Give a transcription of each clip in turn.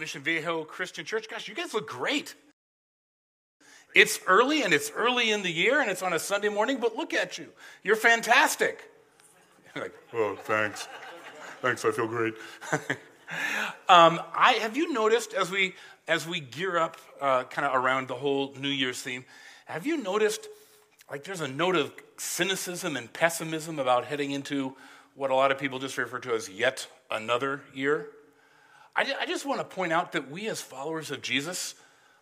Mission Viejo Christian Church. Gosh, you guys look great. It's early and it's early in the year and it's on a Sunday morning, but look at you. You're fantastic. You're like, oh, thanks. Thanks, I feel great. um, I, have you noticed as we, as we gear up uh, kind of around the whole New Year's theme, have you noticed like there's a note of cynicism and pessimism about heading into what a lot of people just refer to as yet another year? I, just want to point out that we, as followers of Jesus,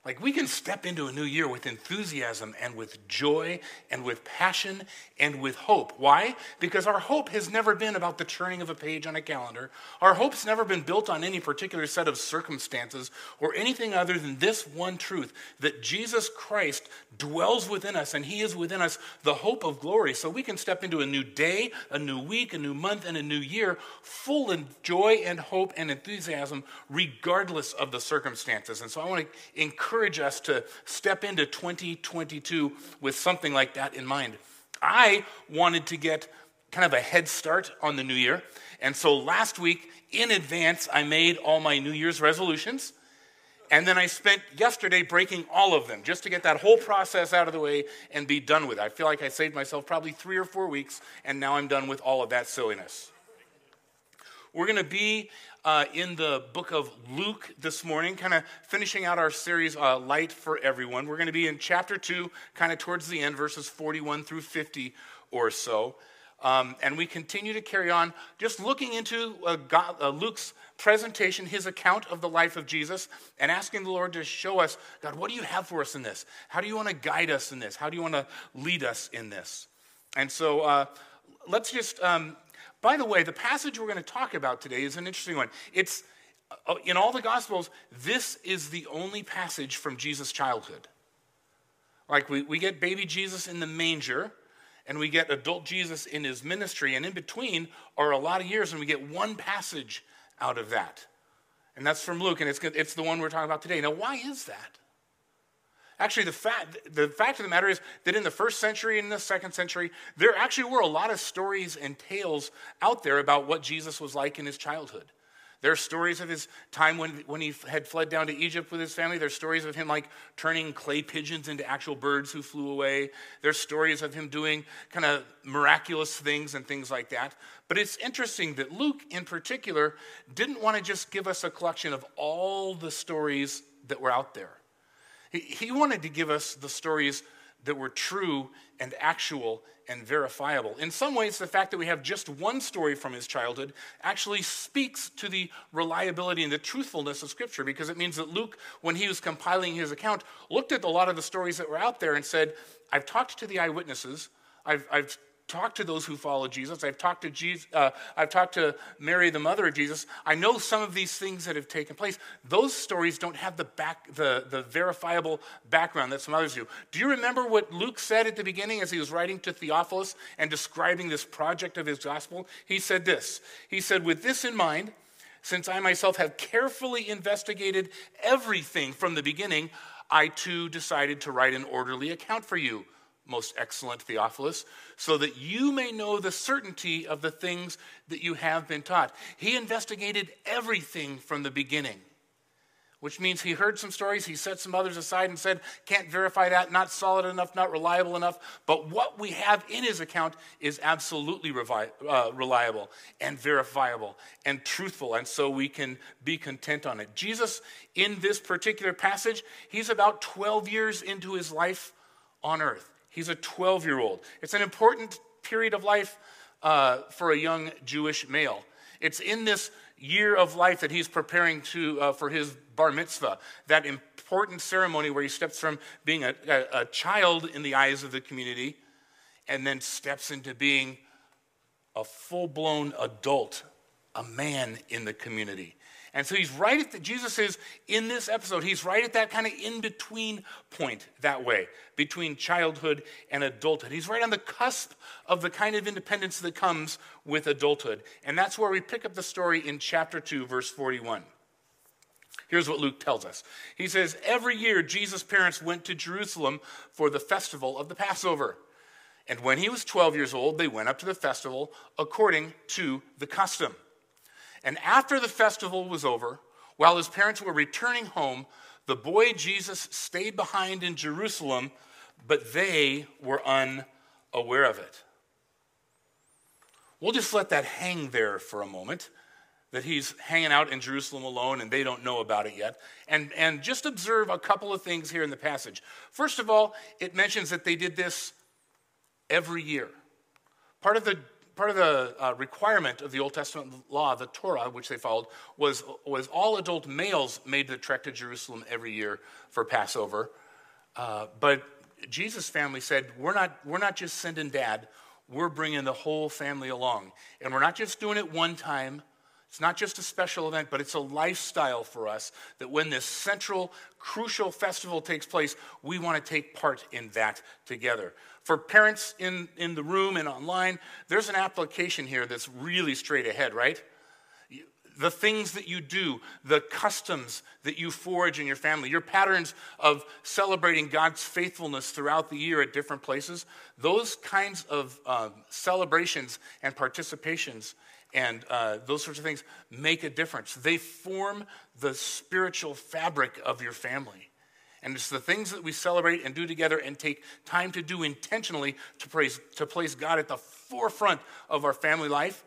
like we can step into a new year with enthusiasm and with joy and with passion and with hope. Why? Because our hope has never been about the turning of a page on a calendar. Our hope's never been built on any particular set of circumstances or anything other than this one truth that Jesus Christ dwells within us and he is within us the hope of glory. So we can step into a new day, a new week, a new month, and a new year full of joy and hope and enthusiasm regardless of the circumstances. And so I want to encourage encourage us to step into 2022 with something like that in mind. I wanted to get kind of a head start on the new year. And so last week, in advance, I made all my New Year's resolutions. And then I spent yesterday breaking all of them just to get that whole process out of the way and be done with it. I feel like I saved myself probably three or four weeks, and now I'm done with all of that silliness. We're going to be uh, in the book of Luke this morning, kind of finishing out our series, uh, Light for Everyone. We're going to be in chapter 2, kind of towards the end, verses 41 through 50 or so. Um, and we continue to carry on just looking into uh, God, uh, Luke's presentation, his account of the life of Jesus, and asking the Lord to show us, God, what do you have for us in this? How do you want to guide us in this? How do you want to lead us in this? And so uh, let's just um, by the way, the passage we're going to talk about today is an interesting one. It's uh, in all the Gospels, this is the only passage from Jesus' childhood. Like we, we get baby Jesus in the manger, and we get adult Jesus in his ministry, and in between are a lot of years, and we get one passage out of that. And that's from Luke, and it's, it's the one we're talking about today. Now, why is that? Actually, the fact, the fact of the matter is that in the first century and in the second century, there actually were a lot of stories and tales out there about what Jesus was like in his childhood. There are stories of his time when, when he had fled down to Egypt with his family. There are stories of him like turning clay pigeons into actual birds who flew away. There are stories of him doing kind of miraculous things and things like that. But it's interesting that Luke, in particular, didn't want to just give us a collection of all the stories that were out there. He wanted to give us the stories that were true and actual and verifiable. In some ways, the fact that we have just one story from his childhood actually speaks to the reliability and the truthfulness of Scripture because it means that Luke, when he was compiling his account, looked at a lot of the stories that were out there and said, I've talked to the eyewitnesses, I've, I've talked to those who follow Jesus. I've talked to Jesus. Uh, I've talked to Mary, the mother of Jesus. I know some of these things that have taken place. Those stories don't have the back, the, the verifiable background that some others do. Do you remember what Luke said at the beginning as he was writing to Theophilus and describing this project of his gospel? He said this. He said, "With this in mind." Since I myself have carefully investigated everything from the beginning, I too decided to write an orderly account for you most excellent Theophilus, so that you may know the certainty of the things that you have been taught. He investigated everything from the beginning, which means he heard some stories, he set some others aside and said, can't verify that, not solid enough, not reliable enough. But what we have in his account is absolutely revi- uh, reliable and verifiable and truthful, and so we can be content on it. Jesus, in this particular passage, he's about 12 years into his life on earth. He's a 12 year old. It's an important period of life uh, for a young Jewish male. It's in this year of life that he's preparing to, uh, for his bar mitzvah, that important ceremony where he steps from being a, a, a child in the eyes of the community and then steps into being a full blown adult, a man in the community. And so he's right at the, Jesus is in this episode, he's right at that kind of in between point that way, between childhood and adulthood. He's right on the cusp of the kind of independence that comes with adulthood. And that's where we pick up the story in chapter 2, verse 41. Here's what Luke tells us. He says, Every year, Jesus' parents went to Jerusalem for the festival of the Passover. And when he was 12 years old, they went up to the festival according to the custom. And after the festival was over, While his parents were returning home, the boy Jesus stayed behind in Jerusalem, but they were unaware of it. We'll just let that hang there for a moment that he's hanging out in Jerusalem alone and they don't know about it yet. And, and just observe a couple of things here in the passage. First of all, it mentions that they did this every year. Part of the part of the uh, requirement of the Old Testament law, the Torah, which they followed, was, was all adult males made the trek to Jerusalem every year for Passover. Uh, but Jesus' family said, we're not, we're not just sending dad, we're bringing the whole family along. And we're not just doing it one time, it's not just a special event, but it's a lifestyle for us that when this central, crucial festival takes place, we want to take part in that together. For parents in, in the room and online, there's an application here that's really straight ahead, right? The things that you do, the customs that you forge in your family, your patterns of celebrating God's faithfulness throughout the year at different places, those kinds of uh, celebrations and participations and uh, those sorts of things make a difference. They form the spiritual fabric of your family. And it's the things that we celebrate and do together and take time to do intentionally to, praise, to place God at the forefront of our family life.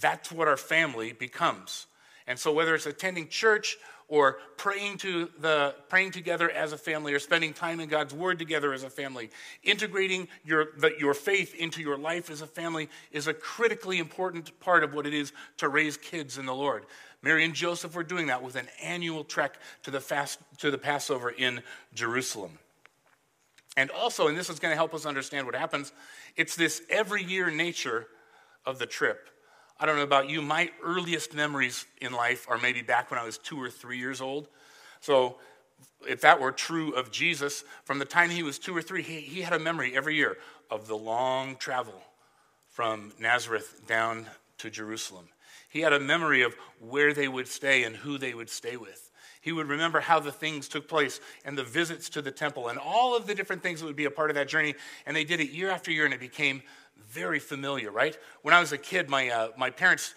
That's what our family becomes. And so, whether it's attending church or praying to the praying together as a family or spending time in God's word together as a family integrating your the, your faith into your life as a family is a critically important part of what it is to raise kids in the Lord Mary and Joseph were doing that with an annual trek to the fast to the Passover in Jerusalem and also and this is going to help us understand what happens it's this every year nature of the trip I don't know about you, my earliest memories in life are maybe back when I was two or three years old. So, if that were true of Jesus, from the time he was two or three, he, he had a memory every year of the long travel from Nazareth down to Jerusalem. He had a memory of where they would stay and who they would stay with. He would remember how the things took place and the visits to the temple and all of the different things that would be a part of that journey. And they did it year after year, and it became very familiar, right? When I was a kid, my, uh, my parents,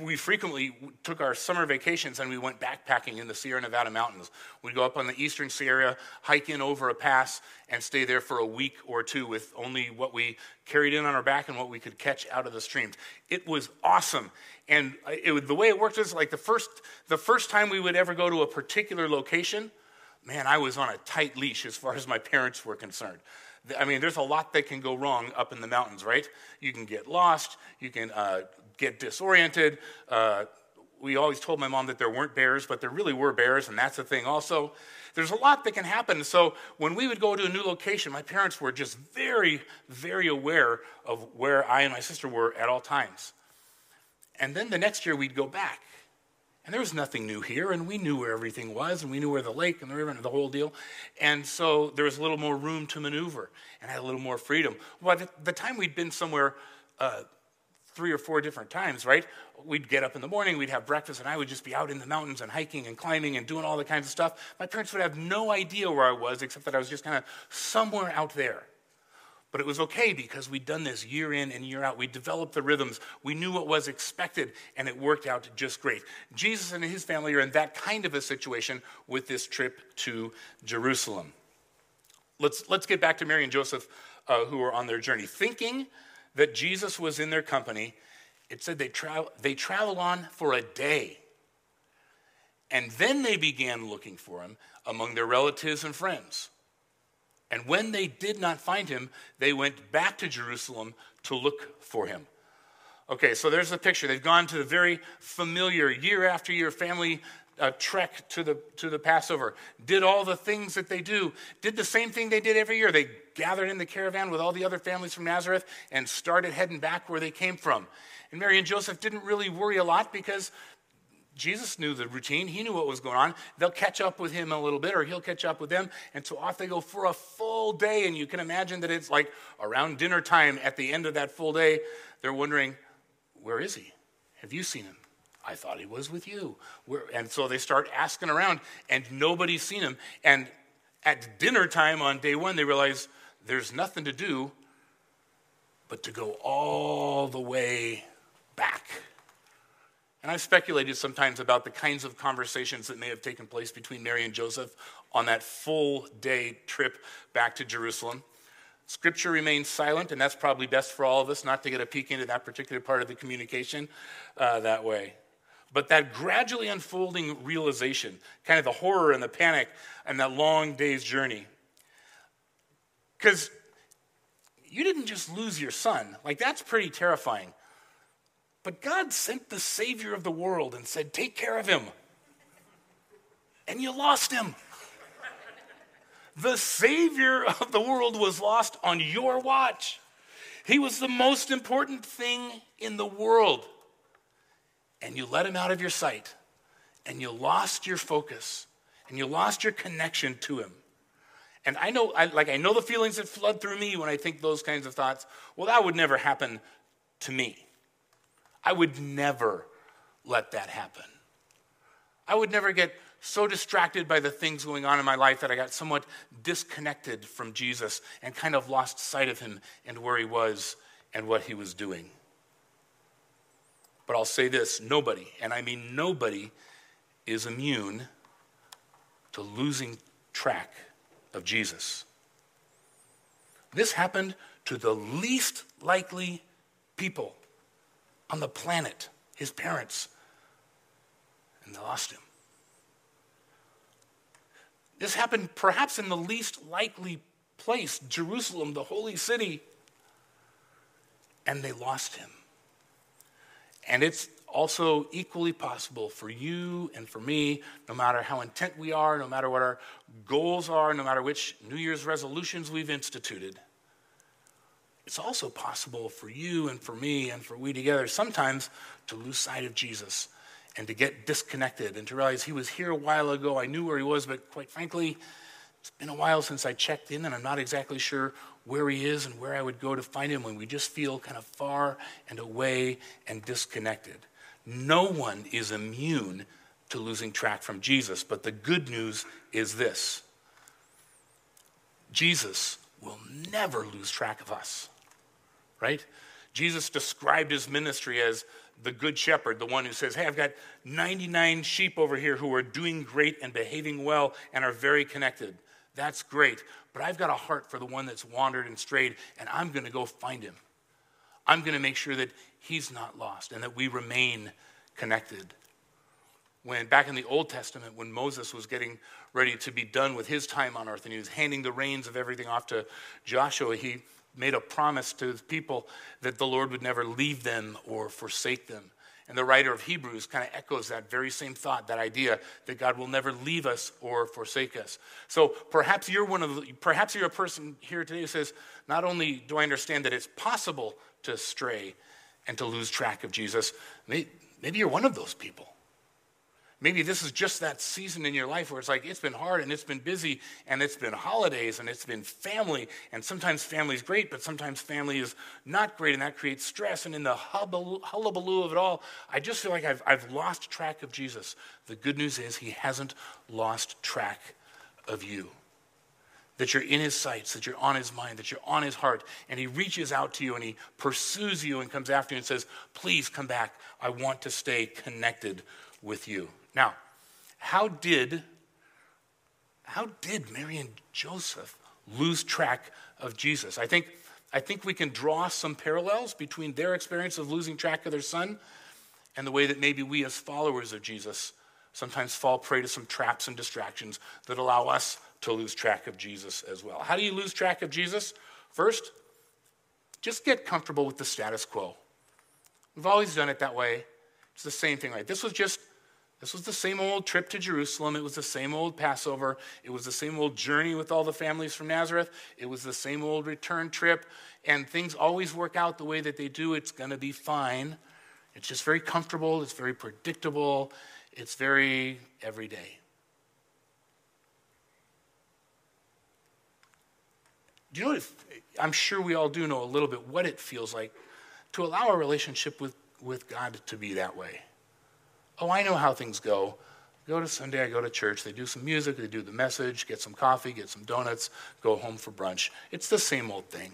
we frequently took our summer vacations and we went backpacking in the Sierra Nevada mountains. We'd go up on the eastern Sierra, hike in over a pass, and stay there for a week or two with only what we carried in on our back and what we could catch out of the streams. It was awesome. And it, the way it worked is like the first, the first time we would ever go to a particular location, man, I was on a tight leash as far as my parents were concerned. I mean, there's a lot that can go wrong up in the mountains, right? You can get lost, you can uh, get disoriented. Uh, we always told my mom that there weren't bears, but there really were bears, and that's the thing also. There's a lot that can happen. So when we would go to a new location, my parents were just very, very aware of where I and my sister were at all times. And then the next year we'd go back. And there was nothing new here, and we knew where everything was, and we knew where the lake and the river and the whole deal. And so there was a little more room to maneuver, and had a little more freedom. By the time we'd been somewhere uh, three or four different times, right? We'd get up in the morning, we'd have breakfast, and I would just be out in the mountains and hiking and climbing and doing all the kinds of stuff. My parents would have no idea where I was, except that I was just kind of somewhere out there. But it was okay because we'd done this year in and year out. We developed the rhythms. We knew what was expected, and it worked out just great. Jesus and his family are in that kind of a situation with this trip to Jerusalem. Let's, let's get back to Mary and Joseph, uh, who are on their journey. Thinking that Jesus was in their company, it said they, tra- they traveled on for a day. And then they began looking for him among their relatives and friends. And when they did not find him, they went back to Jerusalem to look for him. Okay, so there's the picture. They've gone to the very familiar year after year family uh, trek to the, to the Passover, did all the things that they do, did the same thing they did every year. They gathered in the caravan with all the other families from Nazareth and started heading back where they came from. And Mary and Joseph didn't really worry a lot because Jesus knew the routine. He knew what was going on. They'll catch up with him a little bit, or he'll catch up with them. And so off they go for a full day. And you can imagine that it's like around dinner time at the end of that full day, they're wondering, Where is he? Have you seen him? I thought he was with you. Where? And so they start asking around, and nobody's seen him. And at dinner time on day one, they realize there's nothing to do but to go all the way back and I've speculated sometimes about the kinds of conversations that may have taken place between Mary and Joseph on that full day trip back to Jerusalem. Scripture remains silent, and that's probably best for all of us not to get a peek into that particular part of the communication uh, that way. But that gradually unfolding realization, kind of the horror and the panic and that long day's journey. Because you didn't just lose your son. Like, that's pretty terrifying. But God sent the Savior of the world and said, Take care of him. And you lost him. The Savior of the world was lost on your watch. He was the most important thing in the world. And you let him out of your sight. And you lost your focus. And you lost your connection to him. And I know, I, like, I know the feelings that flood through me when I think those kinds of thoughts. Well, that would never happen to me. I would never let that happen. I would never get so distracted by the things going on in my life that I got somewhat disconnected from Jesus and kind of lost sight of him and where he was and what he was doing. But I'll say this nobody, and I mean nobody, is immune to losing track of Jesus. This happened to the least likely people on the planet, his parents, and they lost him. This happened perhaps in the least likely place, Jerusalem, the holy city, and they lost him. And it's also equally possible for you and for me, no matter how intent we are, no matter what our goals are, no matter which New Year's resolutions we've instituted it's also possible for you and for me and for we together sometimes to lose sight of Jesus and to get disconnected and to realize he was here a while ago. I knew where he was, but quite frankly, it's been a while since I checked in and I'm not exactly sure where he is and where I would go to find him when we just feel kind of far and away and disconnected. No one is immune to losing track from Jesus, but the good news is this Jesus will never lose track of us right? Jesus described his ministry as the good shepherd, the one who says, Hey, I've got 99 sheep over here who are doing great and behaving well and are very connected. That's great. But I've got a heart for the one that's wandered and strayed, and I'm going to go find him. I'm going to make sure that he's not lost and that we remain connected. When back in the Old Testament, when Moses was getting ready to be done with his time on earth and he was handing the reins of everything off to Joshua, he made a promise to his people that the Lord would never leave them or forsake them. And the writer of Hebrews kind of echoes that very same thought, that idea that God will never leave us or forsake us. So perhaps you're one of the, perhaps you're a person here today who says, not only do I understand that it's possible to stray and to lose track of Jesus, maybe you're one of those people. Maybe this is just that season in your life where it's like it's been hard and it's been busy and it's been holidays and it's been family. And sometimes family is great, but sometimes family is not great and that creates stress. And in the hullabaloo of it all, I just feel like I've, I've lost track of Jesus. The good news is he hasn't lost track of you. That you're in his sights, that you're on his mind, that you're on his heart, and he reaches out to you and he pursues you and comes after you and says, Please come back. I want to stay connected with you. Now, how did how did Mary and Joseph lose track of Jesus? I think I think we can draw some parallels between their experience of losing track of their son and the way that maybe we as followers of Jesus sometimes fall prey to some traps and distractions that allow us to lose track of Jesus as well. How do you lose track of Jesus? First, just get comfortable with the status quo. We've always done it that way. It's the same thing, right? This was just this was the same old trip to Jerusalem. It was the same old Passover. It was the same old journey with all the families from Nazareth. It was the same old return trip. And things always work out the way that they do. It's going to be fine. It's just very comfortable. It's very predictable. It's very everyday. Do you know what? I'm sure we all do know a little bit what it feels like to allow a relationship with, with God to be that way. Oh, I know how things go. Go to Sunday, I go to church, they do some music, they do the message, get some coffee, get some donuts, go home for brunch. It's the same old thing.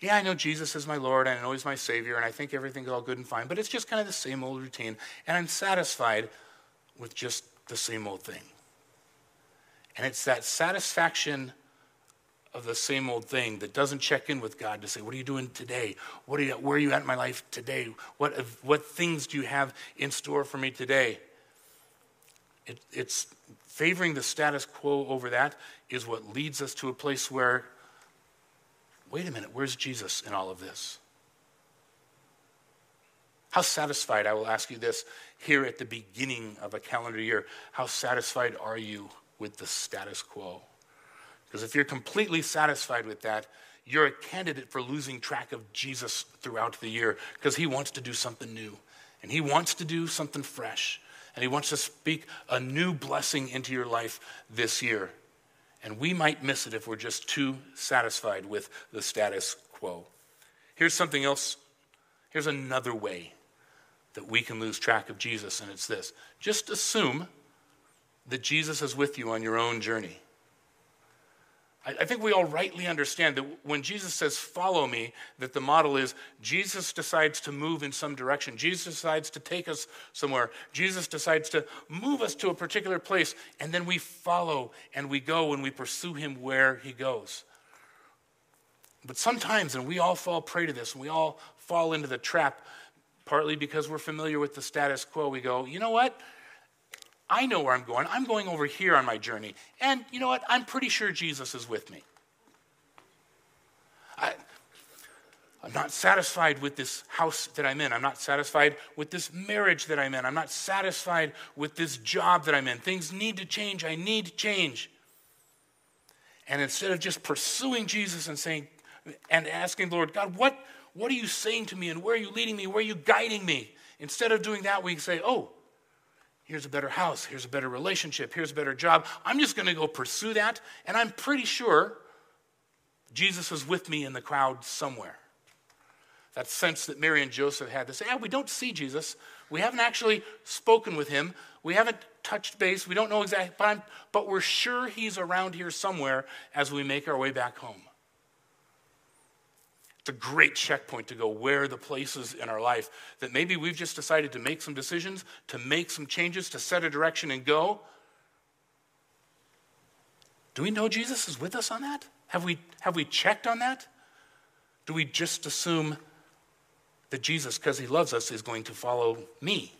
Yeah, I know Jesus is my Lord, and I know He's my Savior, and I think everything's all good and fine, but it's just kind of the same old routine, and I'm satisfied with just the same old thing. And it's that satisfaction of the same old thing that doesn't check in with God to say, What are you doing today? What are you, where are you at in my life today? What, what things do you have in store for me today? It, it's favoring the status quo over that is what leads us to a place where, wait a minute, where's Jesus in all of this? How satisfied, I will ask you this here at the beginning of a calendar year, how satisfied are you with the status quo? Because if you're completely satisfied with that, you're a candidate for losing track of Jesus throughout the year because he wants to do something new and he wants to do something fresh and he wants to speak a new blessing into your life this year. And we might miss it if we're just too satisfied with the status quo. Here's something else. Here's another way that we can lose track of Jesus, and it's this just assume that Jesus is with you on your own journey. I think we all rightly understand that when Jesus says, Follow me, that the model is Jesus decides to move in some direction. Jesus decides to take us somewhere. Jesus decides to move us to a particular place, and then we follow and we go and we pursue him where he goes. But sometimes, and we all fall prey to this, and we all fall into the trap, partly because we're familiar with the status quo, we go, You know what? I know where I'm going. I'm going over here on my journey. And you know what? I'm pretty sure Jesus is with me. I, I'm not satisfied with this house that I'm in. I'm not satisfied with this marriage that I'm in. I'm not satisfied with this job that I'm in. Things need to change. I need change. And instead of just pursuing Jesus and saying, and asking the Lord, God, what, what are you saying to me and where are you leading me? Where are you guiding me? Instead of doing that, we say, oh, Here's a better house. Here's a better relationship. Here's a better job. I'm just going to go pursue that. And I'm pretty sure Jesus is with me in the crowd somewhere. That sense that Mary and Joseph had to say, yeah, we don't see Jesus. We haven't actually spoken with him. We haven't touched base. We don't know exactly, but, but we're sure he's around here somewhere as we make our way back home. It's a great checkpoint to go where the places in our life that maybe we've just decided to make some decisions, to make some changes, to set a direction and go. Do we know Jesus is with us on that? Have we, have we checked on that? Do we just assume that Jesus, because he loves us, is going to follow me?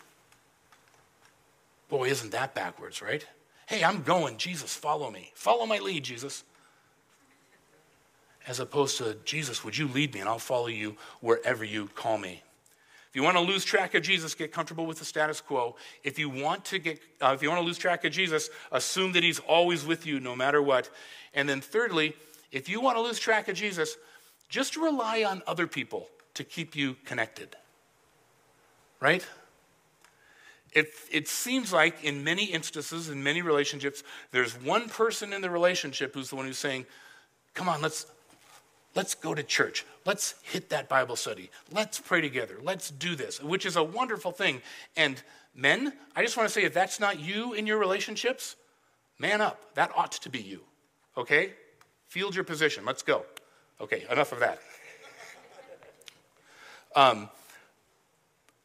Boy, isn't that backwards, right? Hey, I'm going. Jesus, follow me. Follow my lead, Jesus as opposed to, Jesus, would you lead me and I'll follow you wherever you call me. If you want to lose track of Jesus, get comfortable with the status quo. If you want to get, uh, if you want to lose track of Jesus, assume that He's always with you, no matter what. And then, thirdly, if you want to lose track of Jesus, just rely on other people to keep you connected. Right? It, it seems like in many instances, in many relationships, there's one person in the relationship who's the one who's saying, Come on, let's, Let's go to church. Let's hit that Bible study. Let's pray together. Let's do this, which is a wonderful thing. And men, I just want to say if that's not you in your relationships, man up. That ought to be you. Okay? Field your position. Let's go. Okay, enough of that. Um,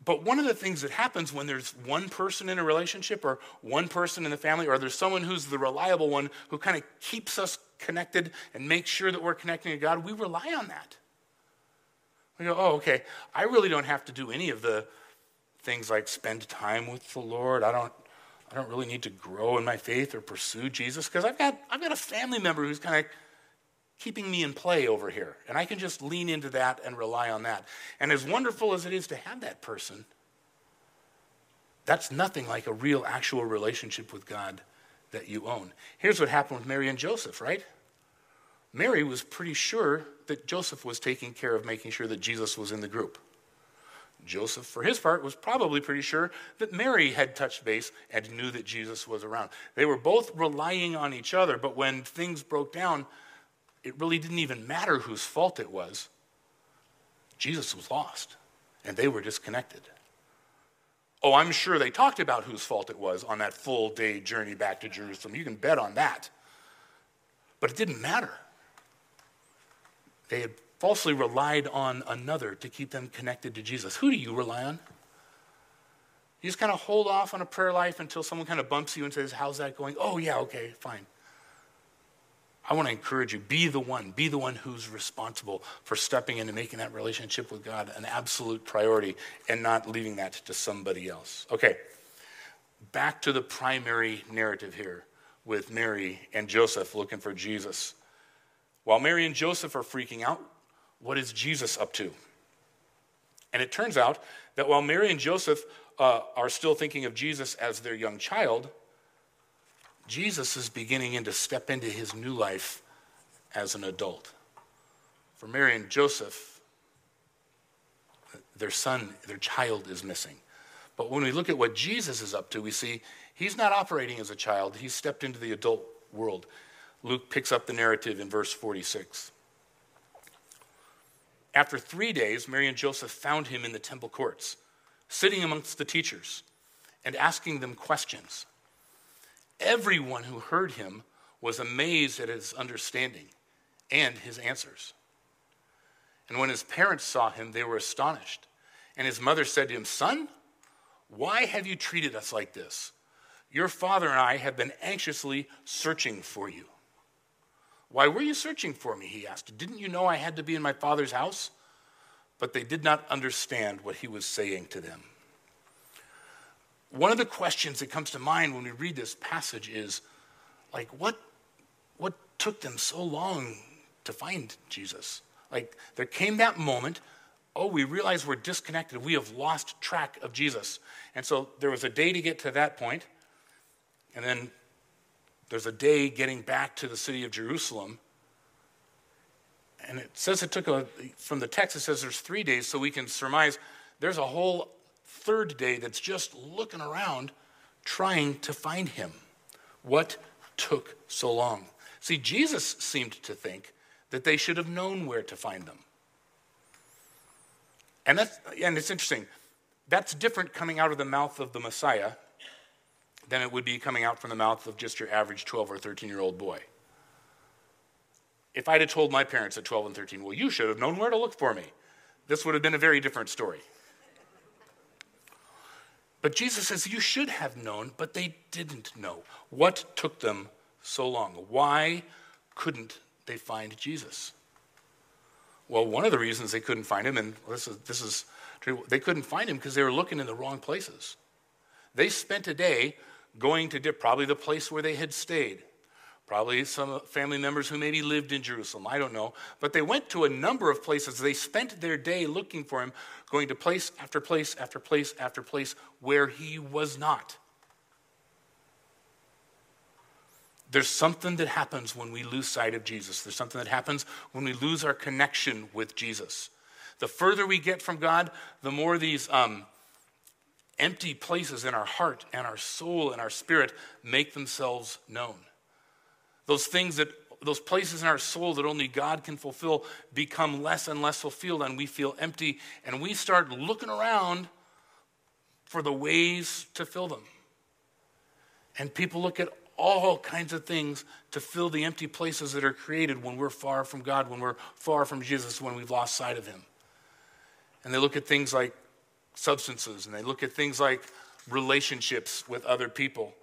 but one of the things that happens when there's one person in a relationship or one person in the family, or there's someone who's the reliable one who kind of keeps us connected and make sure that we're connecting to God, we rely on that. We go, oh, okay, I really don't have to do any of the things like spend time with the Lord. I don't, I don't really need to grow in my faith or pursue Jesus because I've got, I've got a family member who's kind of keeping me in play over here. And I can just lean into that and rely on that. And as wonderful as it is to have that person, that's nothing like a real, actual relationship with God that you own. Here's what happened with Mary and Joseph, right? Mary was pretty sure that Joseph was taking care of making sure that Jesus was in the group. Joseph, for his part, was probably pretty sure that Mary had touched base and knew that Jesus was around. They were both relying on each other, but when things broke down, it really didn't even matter whose fault it was. Jesus was lost, and they were disconnected. Oh, I'm sure they talked about whose fault it was on that full day journey back to Jerusalem. You can bet on that. But it didn't matter. They had falsely relied on another to keep them connected to Jesus. Who do you rely on? You just kind of hold off on a prayer life until someone kind of bumps you and says, How's that going? Oh, yeah, okay, fine. I want to encourage you be the one, be the one who's responsible for stepping in and making that relationship with God an absolute priority and not leaving that to somebody else. Okay, back to the primary narrative here with Mary and Joseph looking for Jesus. While Mary and Joseph are freaking out, what is Jesus up to? And it turns out that while Mary and Joseph uh, are still thinking of Jesus as their young child, Jesus is beginning to step into his new life as an adult. For Mary and Joseph, their son, their child is missing. But when we look at what Jesus is up to, we see he's not operating as a child, he's stepped into the adult world. Luke picks up the narrative in verse 46. After three days, Mary and Joseph found him in the temple courts, sitting amongst the teachers and asking them questions. Everyone who heard him was amazed at his understanding and his answers. And when his parents saw him, they were astonished. And his mother said to him, Son, why have you treated us like this? Your father and I have been anxiously searching for you. Why were you searching for me? He asked. Didn't you know I had to be in my father's house? But they did not understand what he was saying to them. One of the questions that comes to mind when we read this passage is like, what, what took them so long to find Jesus? Like, there came that moment, oh, we realize we're disconnected. We have lost track of Jesus. And so there was a day to get to that point, and then there's a day getting back to the city of Jerusalem. And it says it took a, from the text, it says there's three days, so we can surmise there's a whole third day that's just looking around trying to find him. What took so long? See, Jesus seemed to think that they should have known where to find them. And, that's, and it's interesting. That's different coming out of the mouth of the Messiah than it would be coming out from the mouth of just your average 12 or 13 year old boy. If I'd have told my parents at 12 and 13, well, you should have known where to look for me, this would have been a very different story. But Jesus says, You should have known, but they didn't know. What took them so long? Why couldn't they find Jesus? Well, one of the reasons they couldn't find him, and this is, this is true, they couldn't find him because they were looking in the wrong places. They spent a day going to probably the place where they had stayed. Probably some family members who maybe lived in Jerusalem. I don't know. But they went to a number of places. They spent their day looking for him, going to place after place after place after place where he was not. There's something that happens when we lose sight of Jesus. There's something that happens when we lose our connection with Jesus. The further we get from God, the more these um, empty places in our heart and our soul and our spirit make themselves known. Those things that, those places in our soul that only God can fulfill become less and less fulfilled, and we feel empty, and we start looking around for the ways to fill them. And people look at all kinds of things to fill the empty places that are created when we're far from God, when we're far from Jesus, when we've lost sight of Him. And they look at things like substances and they look at things like relationships with other people.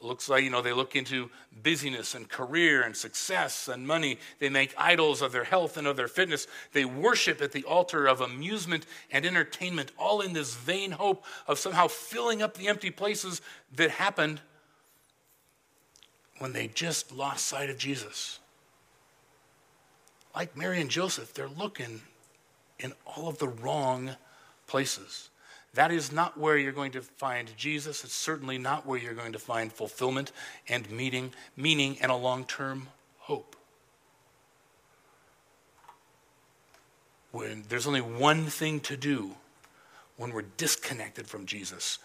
Looks like, you know, they look into busyness and career and success and money. They make idols of their health and of their fitness. They worship at the altar of amusement and entertainment, all in this vain hope of somehow filling up the empty places that happened when they just lost sight of Jesus. Like Mary and Joseph, they're looking in all of the wrong places. That is not where you're going to find Jesus. It's certainly not where you're going to find fulfillment and meaning, meaning and a long-term hope. When there's only one thing to do when we're disconnected from Jesus,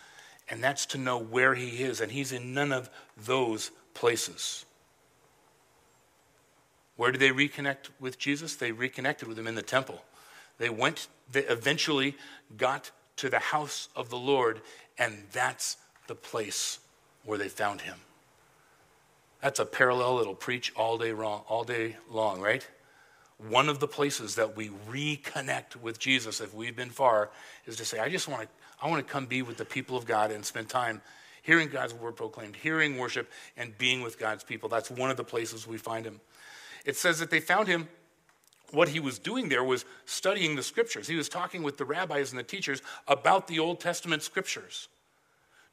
and that's to know where he is, and he's in none of those places. Where did they reconnect with Jesus? They reconnected with him in the temple. They went, they eventually got to the house of the Lord, and that's the place where they found him. That's a parallel that'll preach all day long, all day long, right? one of the places that we reconnect with Jesus if we've been far is to say, I just want to, I want to come be with the people of God and spend time hearing God's word proclaimed, hearing worship, and being with God's people. That's one of the places we find him. It says that they found him. What he was doing there was studying the scriptures. He was talking with the rabbis and the teachers about the Old Testament scriptures.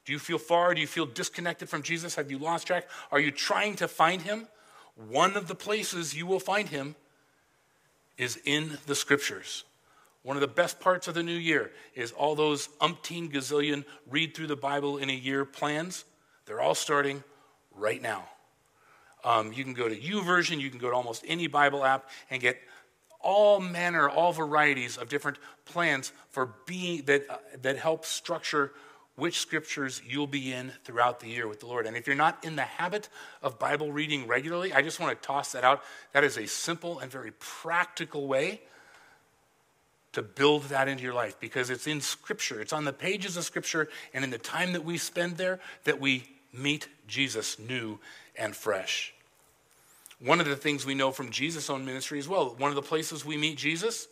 Do you feel far? Do you feel disconnected from Jesus? Have you lost track? Are you trying to find him? One of the places you will find him is in the scriptures. One of the best parts of the new year is all those umpteen gazillion read through the Bible in a year plans. They're all starting right now. Um, you can go to YouVersion, you can go to almost any Bible app and get all manner, all varieties of different plans for being that uh, that help structure which scriptures you'll be in throughout the year with the Lord. And if you're not in the habit of Bible reading regularly, I just want to toss that out. That is a simple and very practical way to build that into your life because it's in Scripture. It's on the pages of Scripture and in the time that we spend there that we meet Jesus new and fresh. One of the things we know from Jesus' own ministry as well, one of the places we meet Jesus,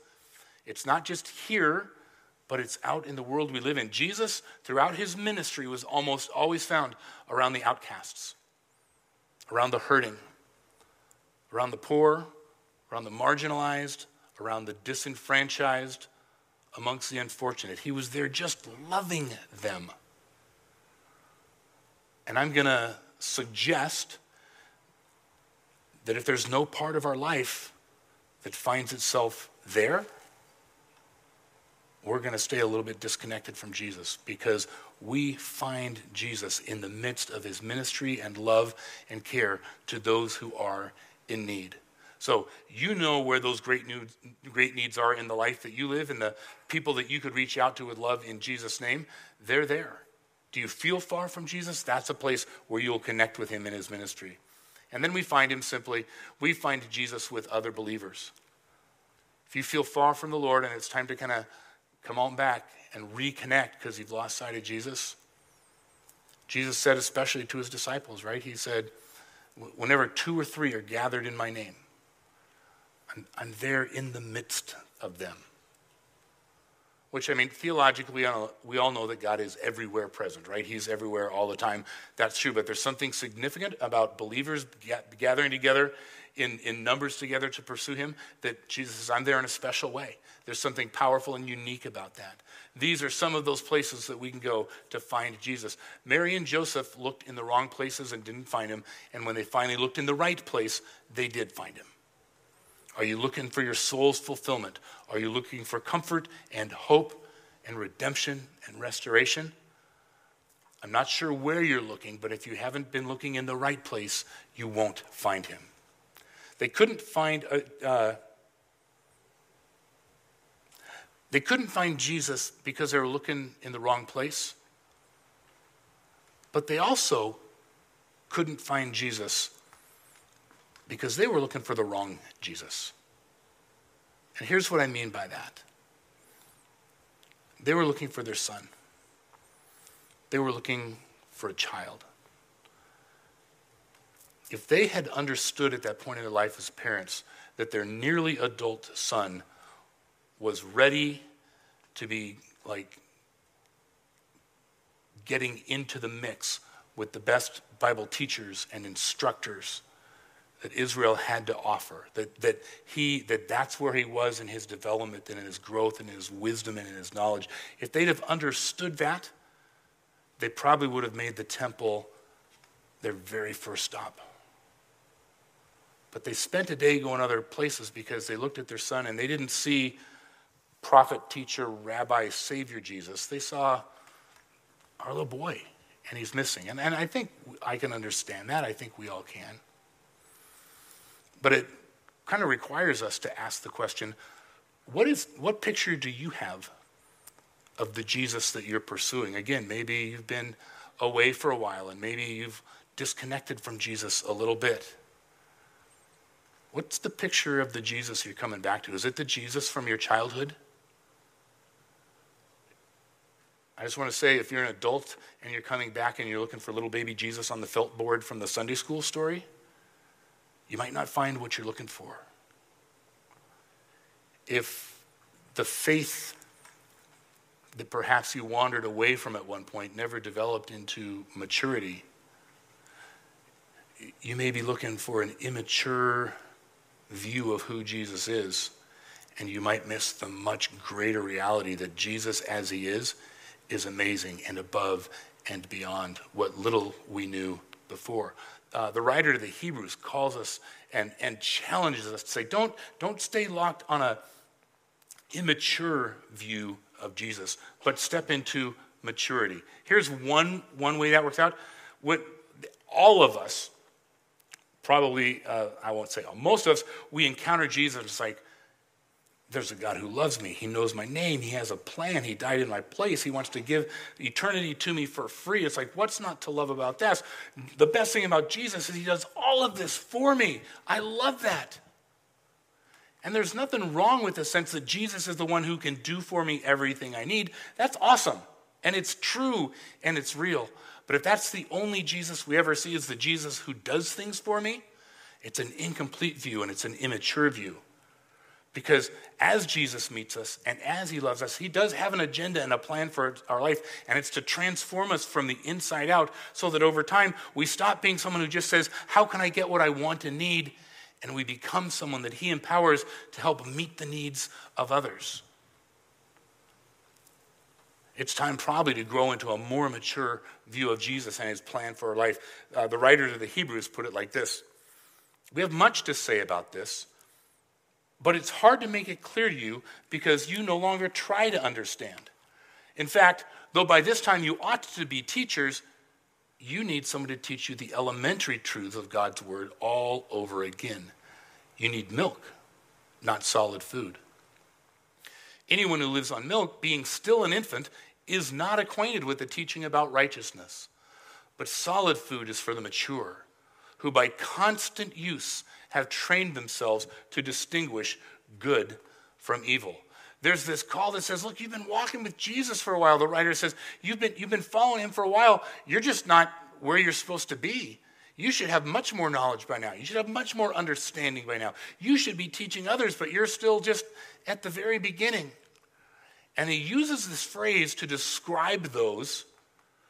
it's not just here but it's out in the world we live in. Jesus, throughout his ministry, was almost always found around the outcasts, around the hurting, around the poor, around the marginalized, around the disenfranchised, amongst the unfortunate. He was there just loving them. And I'm going to suggest that if there's no part of our life that finds itself there, we're going to stay a little bit disconnected from Jesus because we find Jesus in the midst of his ministry and love and care to those who are in need. So you know where those great, new, great needs are in the life that you live and the people that you could reach out to with love in Jesus' name. They're there. Do you feel far from Jesus? That's a place where you'll connect with him in his ministry. And then we find him simply, we find Jesus with other believers. If you feel far from the Lord and it's time to kind of come on back and reconnect because you've lost sight of Jesus. Jesus said, especially to his disciples, right? He said, Whenever two or three are gathered in my name, I'm, I'm there in the midst of them. Which, I mean, theologically, uh, we all, know that God is everywhere present, right? He's everywhere all the time. That's true. But there's something significant about believers gathering together in, in numbers together to pursue Him that Jesus says, I'm there in a special way. There's something powerful and unique about that. These are some of those places that we can go to find Jesus. Mary and Joseph looked in the wrong places and didn't find him. And when they finally looked in the right place, they did find him. Are you looking for your soul's fulfillment? Are you looking for comfort and hope and redemption and restoration? I'm not sure where you're looking, but if you haven't been looking in the right place, you won't find him. They couldn't find a, uh, they couldn't find Jesus because they were looking in the wrong place. But they also couldn't find Jesus because they were looking for the wrong Jesus. And here's what I mean by that they were looking for their son, they were looking for a child. If they had understood at that point in their life as parents that their nearly adult son was ready to be like getting into the mix with the best Bible teachers and instructors that Israel had to offer. That, that he that that's where he was in his development and in his growth and in his wisdom and in his knowledge. If they'd have understood that, they probably would have made the temple their very first stop. But they spent a day going other places because they looked at their son and they didn't see prophet, teacher, rabbi, savior Jesus. They saw our little boy and he's missing. And, and I think I can understand that. I think we all can. But it kind of requires us to ask the question what, is, what picture do you have of the Jesus that you're pursuing? Again, maybe you've been away for a while and maybe you've disconnected from Jesus a little bit. What's the picture of the Jesus you're coming back to? Is it the Jesus from your childhood? I just want to say if you're an adult and you're coming back and you're looking for little baby Jesus on the felt board from the Sunday school story, you might not find what you're looking for. if the faith that perhaps you wandered away from at one point never developed into maturity, you may be looking for an immature view of who Jesus is, and you might miss the much greater reality that Jesus, as he is, is amazing and above and beyond what little we knew before. Uh, the writer of the Hebrews calls us and, and challenges us to say, don't, don't stay locked on a immature view of Jesus, but step into maturity. Here's one, one way that works out. What all of us, probably, uh, I won't say all, most of us, we encounter Jesus, it's like, there's a God who loves me. He knows my name. He has a plan. He died in my place. He wants to give eternity to me for free. It's like, what's not to love about this? The best thing about Jesus is he does all of this for me. I love that. And there's nothing wrong with the sense that Jesus is the one who can do for me everything I need. That's awesome. And it's true and it's real. But if that's the only Jesus we ever see is the Jesus who does things for me, it's an incomplete view and it's an immature view. Because as Jesus meets us and as he loves us, he does have an agenda and a plan for our life, and it's to transform us from the inside out so that over time we stop being someone who just says, How can I get what I want and need? And we become someone that he empowers to help meet the needs of others. It's time probably to grow into a more mature view of Jesus and his plan for our life. Uh, the writer of the Hebrews put it like this We have much to say about this but it's hard to make it clear to you because you no longer try to understand. In fact, though by this time you ought to be teachers, you need someone to teach you the elementary truths of God's word all over again. You need milk, not solid food. Anyone who lives on milk, being still an infant, is not acquainted with the teaching about righteousness. But solid food is for the mature, who by constant use have trained themselves to distinguish good from evil. There's this call that says, Look, you've been walking with Jesus for a while. The writer says, You've been, you've been following him for a while. You're just not where you're supposed to be. You should have much more knowledge by now. You should have much more understanding by now. You should be teaching others, but you're still just at the very beginning. And he uses this phrase to describe those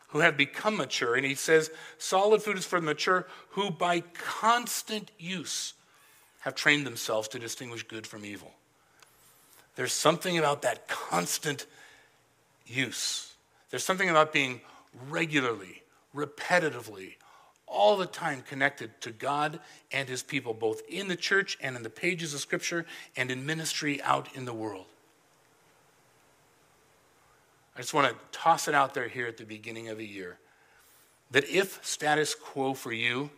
who have become mature. And he says, solid food is for the mature who by constant use have trained themselves to distinguish good from evil. There's something about that constant use. There's something about being regularly, repetitively, all the time connected to God and his people, both in the church and in the pages of Scripture and in ministry out in the world. I just want to toss it out there here at the beginning of the year that if status quo for you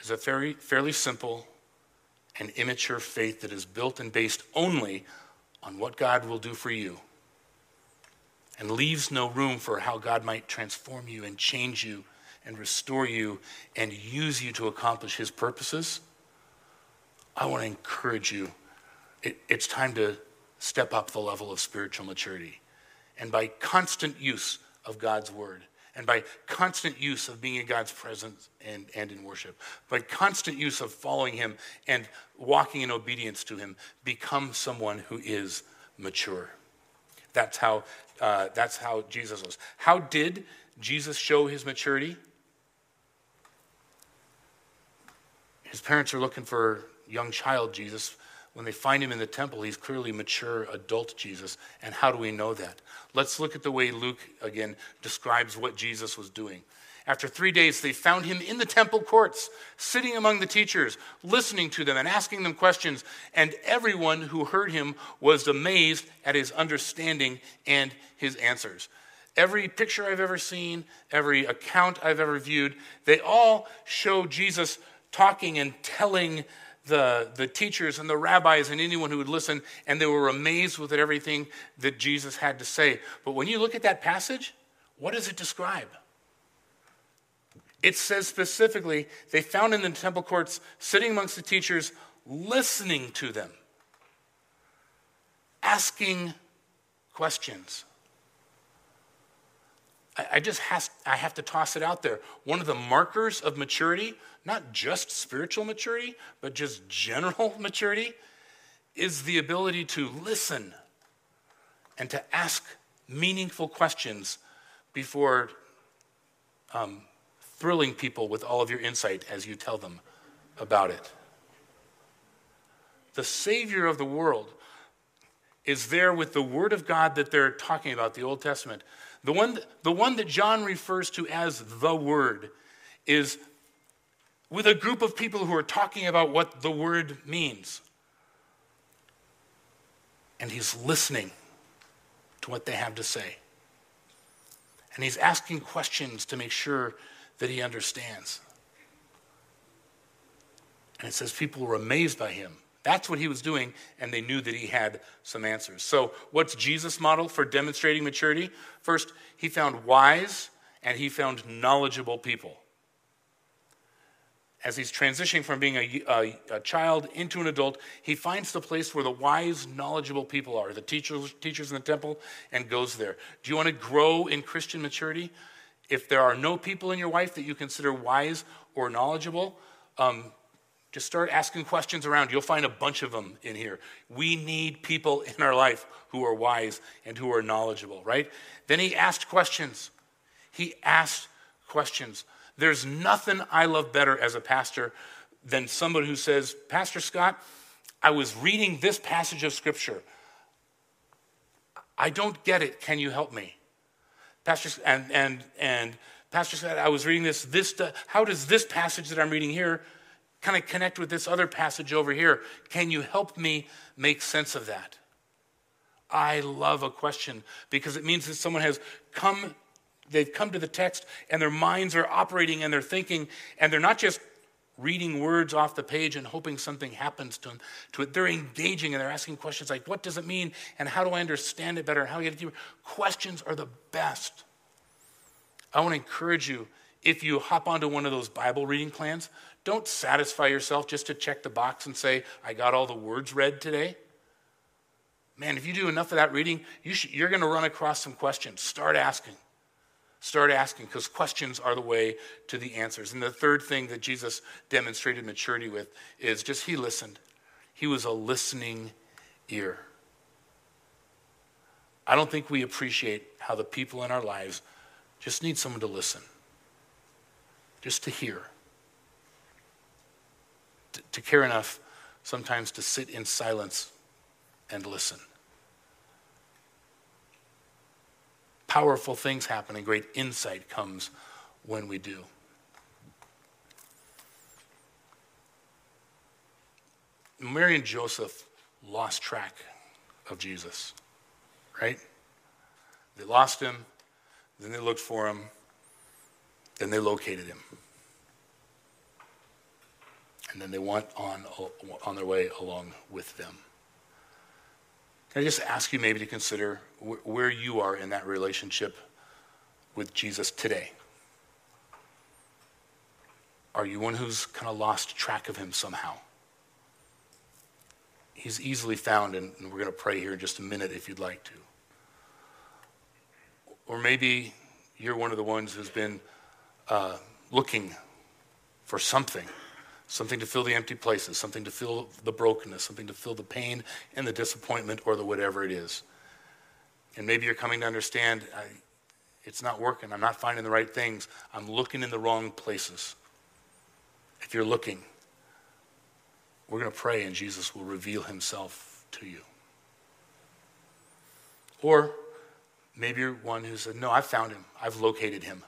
is a very, fairly simple and immature faith that is built and based only on what God will do for you and leaves no room for how God might transform you and change you and restore you and use you to accomplish his purposes, I want to encourage you. It, it's time to step up the level of spiritual maturity and by constant use of God's word, and by constant use of being in God's presence and, and in worship, by constant use of following Him and walking in obedience to Him, become someone who is mature. That's how, uh, that's how Jesus was. How did Jesus show his maturity? His parents are looking for young child Jesus when they find him in the temple, he's clearly mature adult Jesus. And how do we know that? Let's look at the way Luke, again, describes what Jesus was doing. After three days, they found him in the temple courts, sitting among the teachers, listening to them and asking them questions. And everyone who heard him was amazed at his understanding and his answers. Every picture I've ever seen, every account I've ever viewed, they all show Jesus talking and telling the, the teachers and the rabbis and anyone who would listen, and they were amazed with everything that Jesus had to say. But when you look at that passage, what does it describe? It says specifically, they found in the temple courts, sitting amongst the teachers, listening to them, asking questions. I, I just has, I have to toss it out there. One of the markers of maturity, not just spiritual maturity, but just general maturity, is the ability to listen and to ask meaningful questions before um, thrilling people with all of your insight as you tell them about it. The Savior of the world is there with the Word of God that they're talking about, the Old Testament. The one, the one that John refers to as the Word is with a group of people who are talking about what the Word means. And he's listening to what they have to say. And he's asking questions to make sure that he understands. And it says people were amazed by him. That's what he was doing, and they knew that he had some answers. So, what's Jesus' model for demonstrating maturity? First, he found wise and he found knowledgeable people. As he's transitioning from being a, a, a, child into an adult, he finds the place where the wise, knowledgeable people are, the teachers, teachers in the temple, and goes there. Do you want to grow in Christian maturity? If there are no people in your life that you consider wise or knowledgeable, um, just start asking questions around. You'll find a bunch of them in here. We need people in our life who are wise and who are knowledgeable, right? Then he asked questions. He asked questions. There's nothing I love better as a pastor than somebody who says, Pastor Scott, I was reading this passage of scripture. I don't get it. Can you help me? Pastor, and, and, and Pastor Scott, I was reading this, this, how does this passage that I'm reading here kind of connect with this other passage over here. Can you help me make sense of that? I love a question because it means that someone has come, they've come to the text and their minds are operating and they're thinking, and they're not just reading words off the page and hoping something happens to them. To it, they're engaging and they're asking questions like, "What does it mean?" and "How do I understand it better?" and "How do I get it deeper?" Questions are the best. I want to encourage you if you hop onto one of those Bible reading plans, don't satisfy yourself just to check the box and say, I got all the words read today. Man, if you do enough of that reading, you are going to run across some questions. Start asking. Start asking because questions are the way to the answers. And the third thing that Jesus demonstrated maturity with is just he listened. He was a listening ear. I don't think we appreciate how the people in our lives just need someone to listen, just to hear to care enough sometimes to sit in silence and listen. Powerful things happen and great insight comes when we do. Mary and Joseph lost track of Jesus, right? They lost him, then they looked for him, then they located him and then they went on, on their way along with them. Can I just ask you maybe to consider where you are in that relationship with Jesus today? Are you one who's kind of lost track of him somehow? He's easily found, and we're going to pray here in just a minute if you'd like to. Or maybe you're one of the ones who's been uh, looking for something something to fill the empty places, something to fill the brokenness, something to fill the pain and the disappointment or the whatever it is. And maybe you're coming to understand I, it's not working. I'm not finding the right things. I'm looking in the wrong places. If you're looking, we're going to pray and Jesus will reveal himself to you. Or maybe you're one who said, No, I've found him, I've located him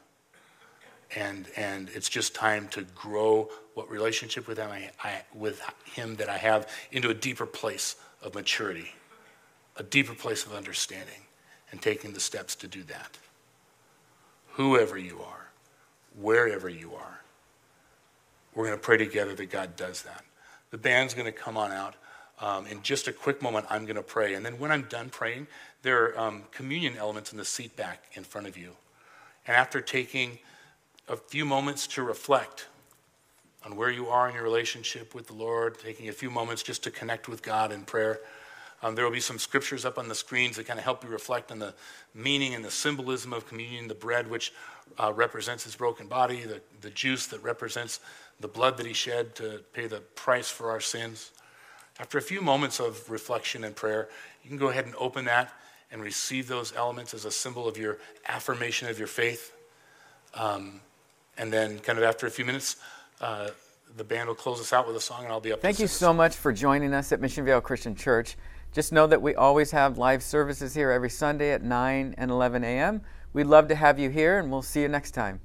and and it's just time to grow what relationship with him I, I, with him that I have into a deeper place of maturity, a deeper place of understanding, and taking the steps to do that. Whoever you are, wherever you are, we're going to pray together that God does that. The band's going to come on out. Um, in just a quick moment, I'm going to pray. And then when I'm done praying, there are um, communion elements in the seat back in front of you. And after taking a few moments to reflect on where you are in your relationship with the Lord, taking a few moments just to connect with God in prayer. Um, there will be some scriptures up on the screens that kind of help you reflect on the meaning and the symbolism of communion, the bread which uh, represents his broken body, the, the juice that represents the blood that he shed to pay the price for our sins. after a few moments of reflection and prayer, you can go ahead and open that and receive those elements as a symbol of your affirmation of your faith. Um, and then, kind of after a few minutes, uh, the band will close us out with a song, and I'll be up. Thank you so much for joining us at Mission Vale Christian Church. Just know that we always have live services here every Sunday at 9 and 11 a.m. We'd love to have you here, and we'll see you next time.